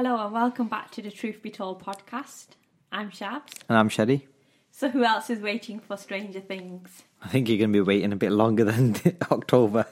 Hello and welcome back to the Truth Be Told podcast. I'm Shabs. And I'm Sheddy. So who else is waiting for Stranger Things? I think you're going to be waiting a bit longer than October.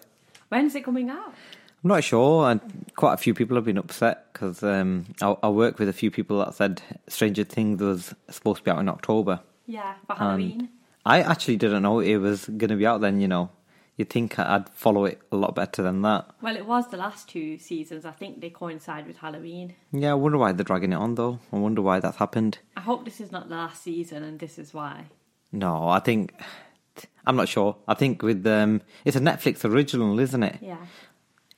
When's it coming out? I'm not sure, and quite a few people have been upset because um, I, I work with a few people that said Stranger Things was supposed to be out in October. Yeah, for Halloween. I actually didn't know it was going to be out then. You know, you'd think I'd follow it a lot better than that. Well, it was the last two seasons. I think they coincide with Halloween. Yeah, I wonder why they're dragging it on though. I wonder why that's happened. I hope this is not the last season and this is why. No, I think I'm not sure. I think with um, it's a Netflix original, isn't it? Yeah.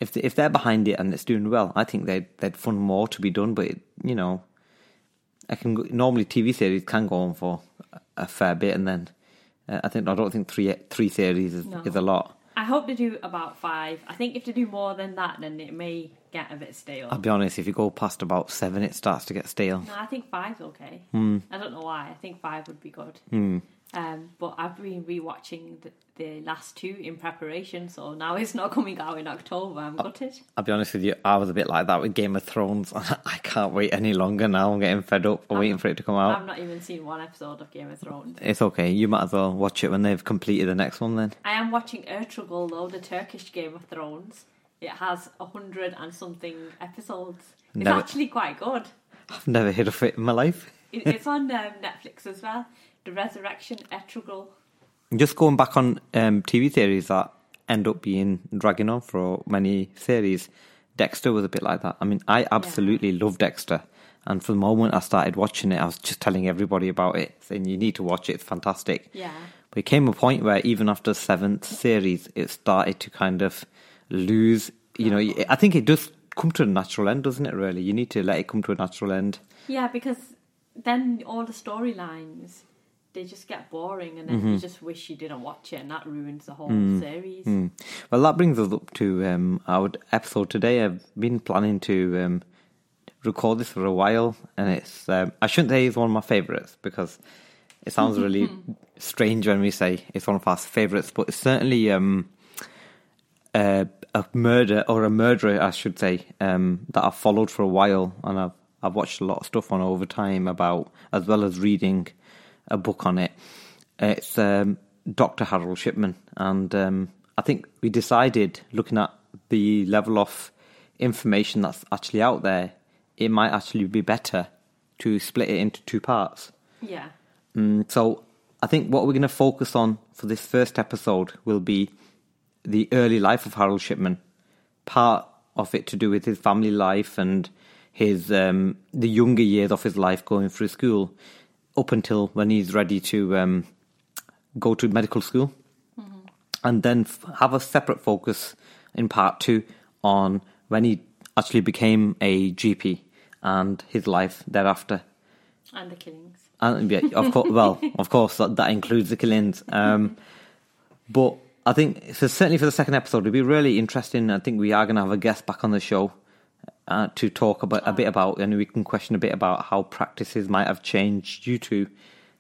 If they, if they're behind it and it's doing well, I think they'd they'd fund more to be done. But it, you know, I can normally TV series can go on for a fair bit, and then uh, I think I don't think three three theories is, No. is a lot. I hope to do about five. I think if they do more than that, then it may get a bit stale. I'll be honest, if you go past about seven, it starts to get stale. No, I think five's okay. Hmm. I don't know why. I think five would be good. Um, but I've been rewatching the, the last two in preparation, so now it's not coming out in October. I'm gutted. I'll be honest with you, I was a bit like that with Game of Thrones. I can't wait any longer now. I'm getting fed up I'm waiting for it to come out. I've not even seen one episode of Game of Thrones. It's okay. You might as well watch it when they've completed the next one then. I am watching Ertugrul though, the Turkish Game of Thrones. It has a hundred and something episodes. It's actually quite good. I've never heard of it in my life. It, it's on um, Netflix as well. The Resurrection Ertugrul. Just going back on um, TV series that end up being dragging on for many series, Dexter was a bit like that. I mean, I absolutely love Dexter. And from the moment I started watching it, I was just telling everybody about it, saying, you need to watch it, it's fantastic. Yeah. But it came a point where even after the seventh series, it started to kind of lose. You know, I think it does come to a natural end, doesn't it? Really, you need to let it come to a natural end. Yeah, because then all the storylines they just get boring, and then Mm-hmm. you just wish you didn't watch it, and that ruins the whole Mm. series. Well, that brings us up to um, our episode today. I've been planning to um, record this for a while, and it's um, I shouldn't say it's one of my favourites because it sounds really strange when we say it's one of our favourites, but it's certainly um, a, a murder or a murderer, I should say, um, that I've followed for a while, and I've I've watched a lot of stuff on over time about, as well as reading a book on it. It's um, Dr. Harold Shipman, and um, I think we decided, looking at the level of information that's actually out there, it might actually be better to split it into two parts. Yeah. Mm, so I think what we're going to focus on for this first episode will be the early life of Harold Shipman. Part of it to do with his family life and his um, the younger years of his life going through school, up until when he's ready to um, go to medical school, and then f- have a separate focus in part two on when he actually became a GP and his life thereafter. And the killings. And yeah, of course, well, of course, that, that includes the killings. Um, but I think so certainly for the second episode, it'd be really interesting. I think we are going to have a guest back on the show uh, to talk about a bit about, and we can question a bit about how practices might have changed due to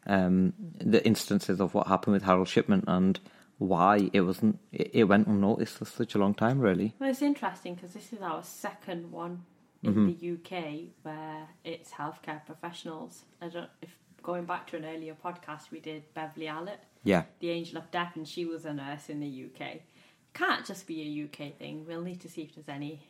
um, the instances of what happened with Harold Shipman and why it wasn't it, it went unnoticed for such a long time. Really, Well, it's interesting because this is our second one in Mm-hmm. the UK where it's healthcare professionals. I don't if going back to an earlier podcast we did Beverley Allitt, yeah. the Angel of Death, and she was a nurse in the UK. Can't just be a UK thing. We'll need to see if there's any.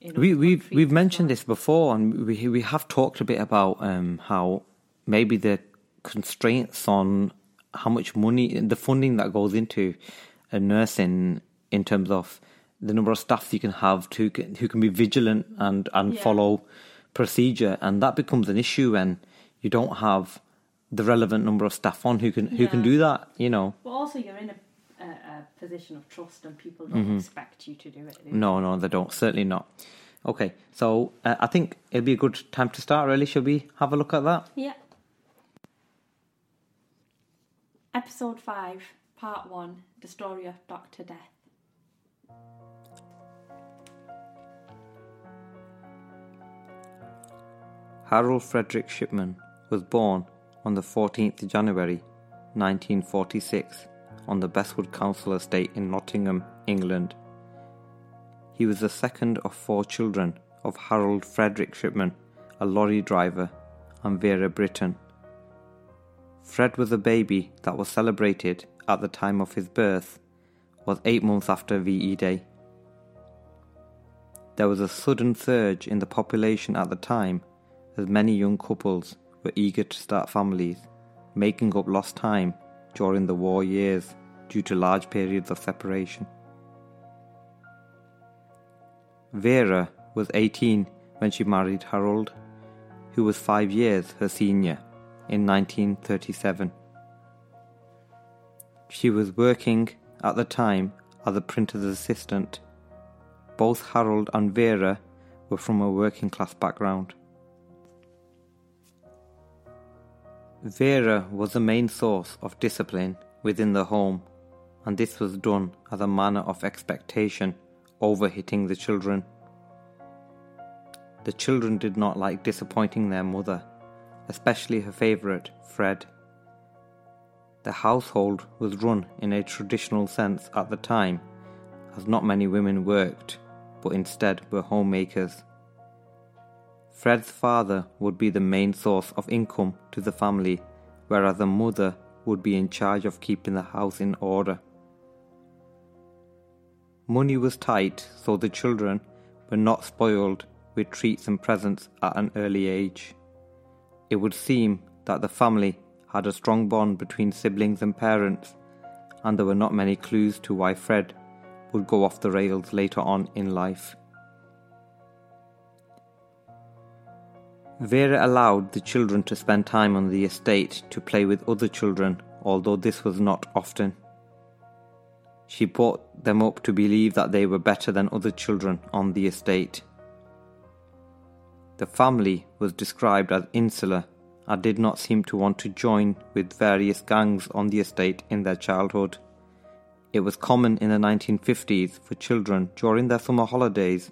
We, we've we've mentioned well. this before, and we we have talked a bit about um, how maybe the constraints on how much money, the funding that goes into a nursing in terms of the number of staff you can have to who can be vigilant and and Yeah. follow procedure, and that becomes an issue when you don't have the relevant number of staff on who can who can do that. You know, But also, you're in a position of trust, and people don't Mm-hmm. expect you to do it. No, no, they don't. Certainly not. Okay, so uh, I think it'll be a good time to start. Really, shall we have a look at that? Yeah. Episode 5, Part 1 The Story of Dr. Death. Harold Frederick Shipman was born on the 14th of January 1946 on the Bestwood Council estate in Nottingham, England. He was the second of four children of Harold Frederick Shipman, a lorry driver, and Vera Brittan. Fred was a baby that was celebrated at the time of his birth, was eight months after VE Day. There was a sudden surge in the population at the time as many young couples were eager to start families, making up lost time during the war years due to large periods of separation. Vera was 18 when she married Harold, who was five years her senior in 1937. She was working at the time as a printer's assistant. Both Harold and Vera were from a working class background. Vera was the main source of discipline within the home, and this was done as a manner of expectation over hitting the children. The children did not like disappointing their mother, especially her favourite, Fred. The household was run in a traditional sense at the time, as not many women worked, but instead were homemakers. Fred's father would be the main source of income to the family, whereas the mother would be in charge of keeping the house in order. Money was tight, so the children were not spoiled with treats and presents at an early age. It would seem that the family had a strong bond between siblings and parents, and there were not many clues to why Fred would go off the rails later on in life. Vera allowed the children to spend time on the estate to play with other children, although this was not often. She brought them up to believe that they were better than other children on the estate. The family was described as insular and did not seem to want to join with various gangs on the estate in their childhood. It was common in the 1950s for children during their summer holidays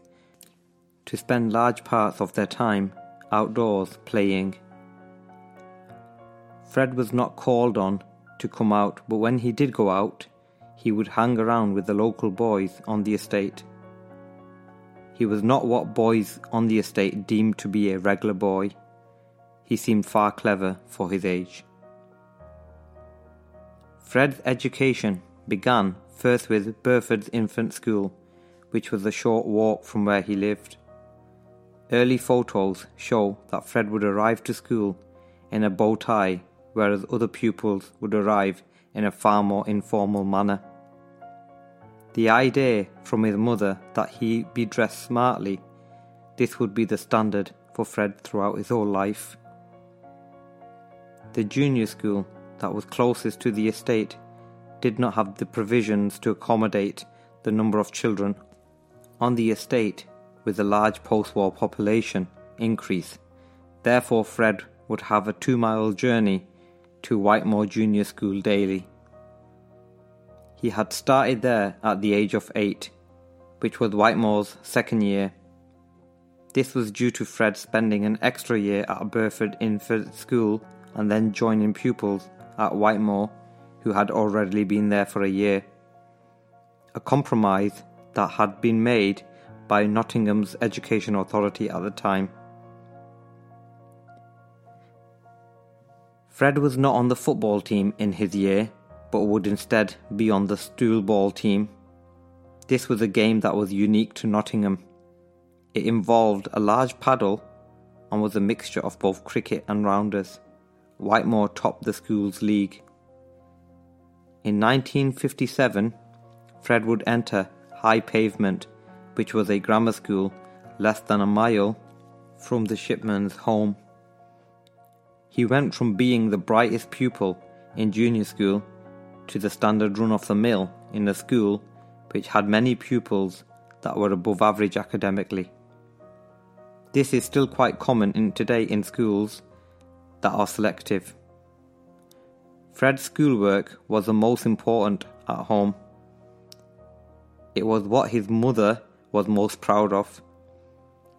to spend large parts of their time outdoors playing. Fred was not called on to come out, but when he did go out, he would hang around with the local boys on the estate. He was not what boys on the estate deemed to be a regular boy. He seemed far clever for his age. Fred's education began first with Burford's Infant School, which was a short walk from where he lived. Early photos show that Fred would arrive to school in a bow tie, whereas other pupils would arrive in a far more informal manner. The idea from his mother that he be dressed smartly, this would be the standard for Fred throughout his whole life. The junior school that was closest to the estate did not have the provisions to accommodate the number of children on the estate with a large post war population increase. Therefore, Fred would have a two mile journey to Whitemoor Junior School daily. He had started there at the age of eight, which was Whitemoor's second year. This was due to Fred spending an extra year at Burford Infant School and then joining pupils at Whitemoor who had already been there for a year. A compromise that had been made by Nottingham's education authority at the time. Fred was not on the football team in his year, but would instead be on the stool ball team. This was a game that was unique to Nottingham. It involved a large paddle and was a mixture of both cricket and rounders. Whitemoor topped the school's league. In 1957, Fred would enter High Pavement which was a grammar school less than a mile from the shipman's home. He went from being the brightest pupil in junior school to the standard run of the mill in a school which had many pupils that were above average academically. This is still quite common in today in schools that are selective. Fred's schoolwork was the most important at home. It was what his mother was most proud of.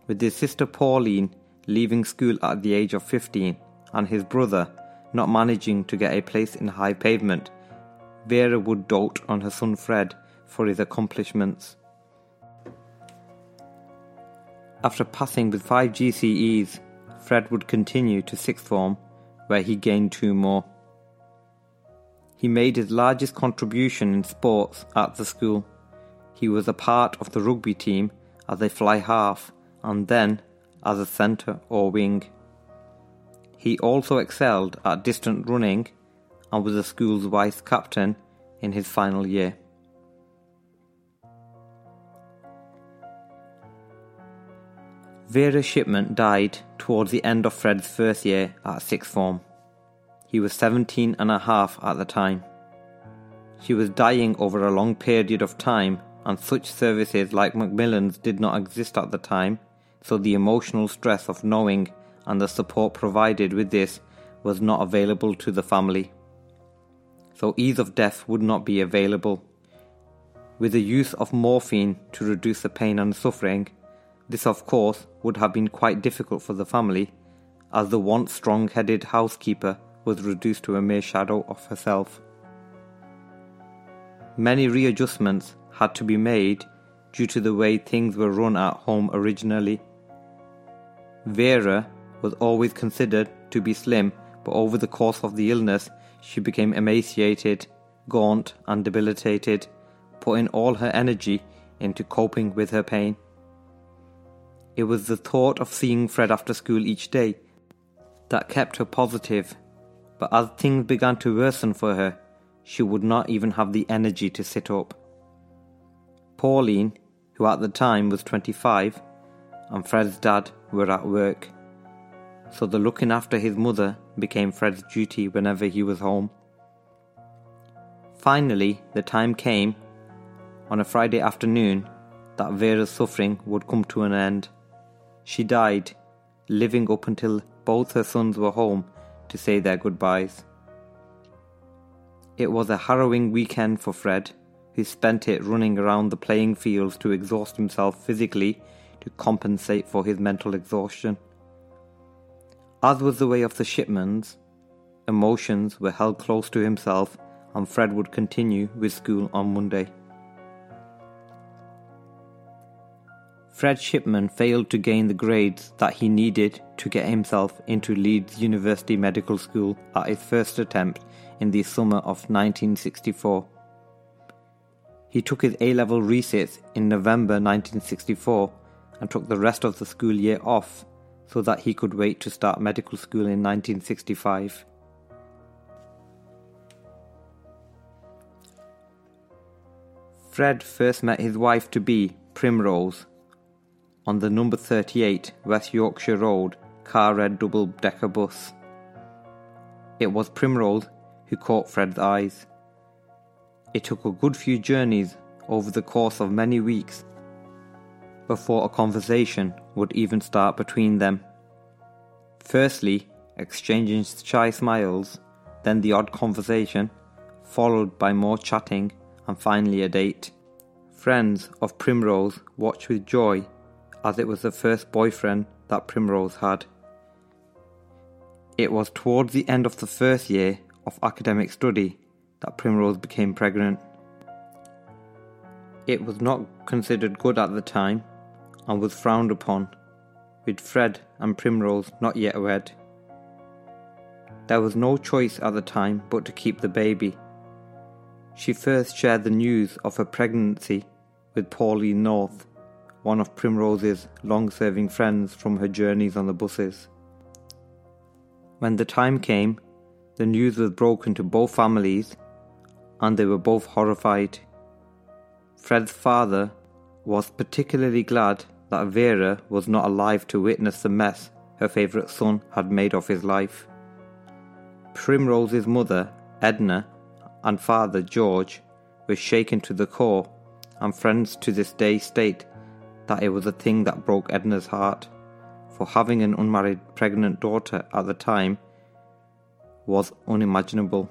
With his sister Pauline leaving school at the age of 15 and his brother not managing to get a place in high pavement, Vera would dote on her son Fred for his accomplishments. After passing with five GCEs, Fred would continue to sixth form, where he gained two more. He made his largest contribution in sports at the school. He was a part of the rugby team as a fly half and then as a centre or wing. He also excelled at distant running and was the school's vice captain in his final year. Vera Shipman died towards the end of Fred's first year at sixth form. He was 17 and a half at the time. She was dying over a long period of time, and such services like Macmillan's did not exist at the time, so the emotional stress of knowing and the support provided with this was not available to the family. So ease of death would not be available. With the use of morphine to reduce the pain and suffering, this of course would have been quite difficult for the family, as the once strong headed housekeeper was reduced to a mere shadow of herself. Many readjustments had to be made due to the way things were run at home originally. Vera was always considered to be slim, but over the course of the illness, she became emaciated, gaunt, and debilitated, putting all her energy into coping with her pain. It was the thought of seeing Fred after school each day that kept her positive but as things began to worsen for her, she would not even have the energy to sit up. Pauline, who at the time was 25, and Fred's dad were at work, so the looking after his mother became Fred's duty whenever he was home. Finally, the time came, on a Friday afternoon, that Vera's suffering would come to an end. She died, living up until both her sons were home to say their goodbyes. It was a harrowing weekend for Fred, who spent it running around the playing fields to exhaust himself physically to compensate for his mental exhaustion. As was the way of the Shipmans, emotions were held close to himself, and Fred would continue with school on Monday. Fred Shipman failed to gain the grades that he needed to get himself into Leeds University Medical School at his first attempt in the summer of 1964. He took his A level resits in November 1964 and took the rest of the school year off so that he could wait to start medical school in 1965. Fred first met his wife to be, Primrose, on the number 38 West Yorkshire Road car red double decker bus. It was Primrose who caught Fred's eyes. It took a good few journeys over the course of many weeks before a conversation would even start between them. Firstly, exchanging shy smiles, then the odd conversation, followed by more chatting, and finally a date. Friends of Primrose watched with joy as it was the first boyfriend that Primrose had. It was towards the end of the first year of academic study that Primrose became pregnant. It was not considered good at the time and was frowned upon, with Fred and Primrose not yet wed. There was no choice at the time but to keep the baby. She first shared the news of her pregnancy with Pauline North, one of Primrose's long serving friends from her journeys on the buses. When the time came, the news was broken to both families, and they were both horrified. Fred's father was particularly glad that Vera was not alive to witness the mess her favourite son had made of his life. Primrose's mother, Edna, and father, George, were shaken to the core, and friends to this day state that it was a thing that broke Edna's heart, for having an unmarried pregnant daughter at the time was unimaginable.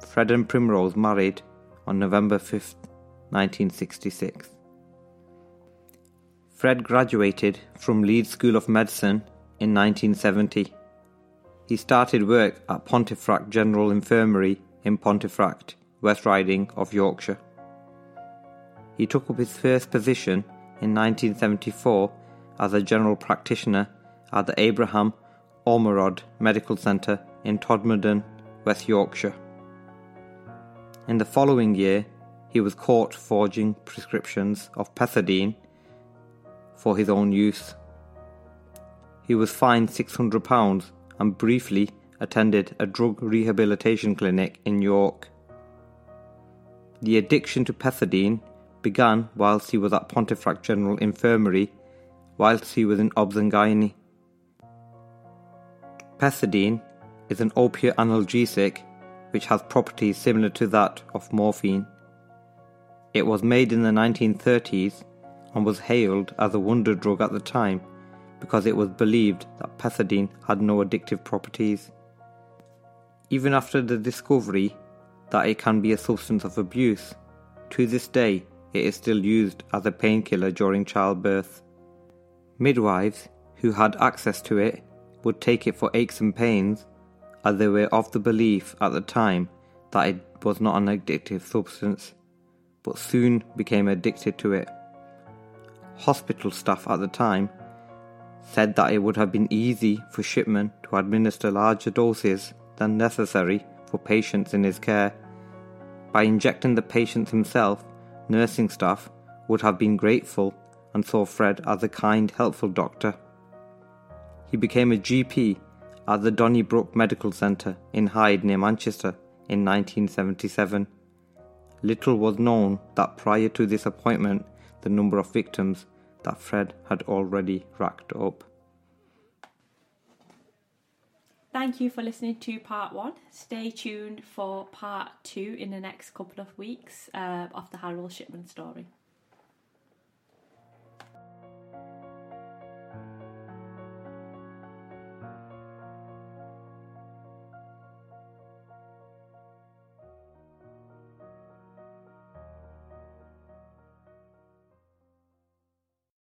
Fred and Primrose married on November 5th, 1966. Fred graduated from Leeds School of Medicine in 1970. He started work at Pontefract General Infirmary in Pontefract, West Riding of Yorkshire. He took up his first position in 1974 as a general practitioner at the Abraham Ormerod Medical Centre in Todmorden, West Yorkshire. In the following year, he was caught forging prescriptions of pethidine for his own use. He was fined £600 and briefly attended a drug rehabilitation clinic in York. The addiction to pethidine began whilst he was at Pontefract General Infirmary, whilst he was in Obs. Pethidine is an opiate analgesic which has properties similar to that of morphine. It was made in the 1930s and was hailed as a wonder drug at the time because it was believed that pethidine had no addictive properties. Even after the discovery that it can be a substance of abuse, to this day it is still used as a painkiller during childbirth. Midwives who had access to it would take it for aches and pains, as they were of the belief at the time that it was not an addictive substance, but soon became addicted to it. Hospital staff at the time said that it would have been easy for Shipman to administer larger doses than necessary for patients in his care. By injecting the patients himself, nursing staff would have been grateful and saw Fred as a kind, helpful doctor. He became a GP at the Donnybrook Medical Centre in Hyde near Manchester in 1977. Little was known that prior to this appointment, the number of victims that Fred had already racked up. Thank you for listening to part one. Stay tuned for part two in the next couple of weeks uh, of the Harold Shipman story.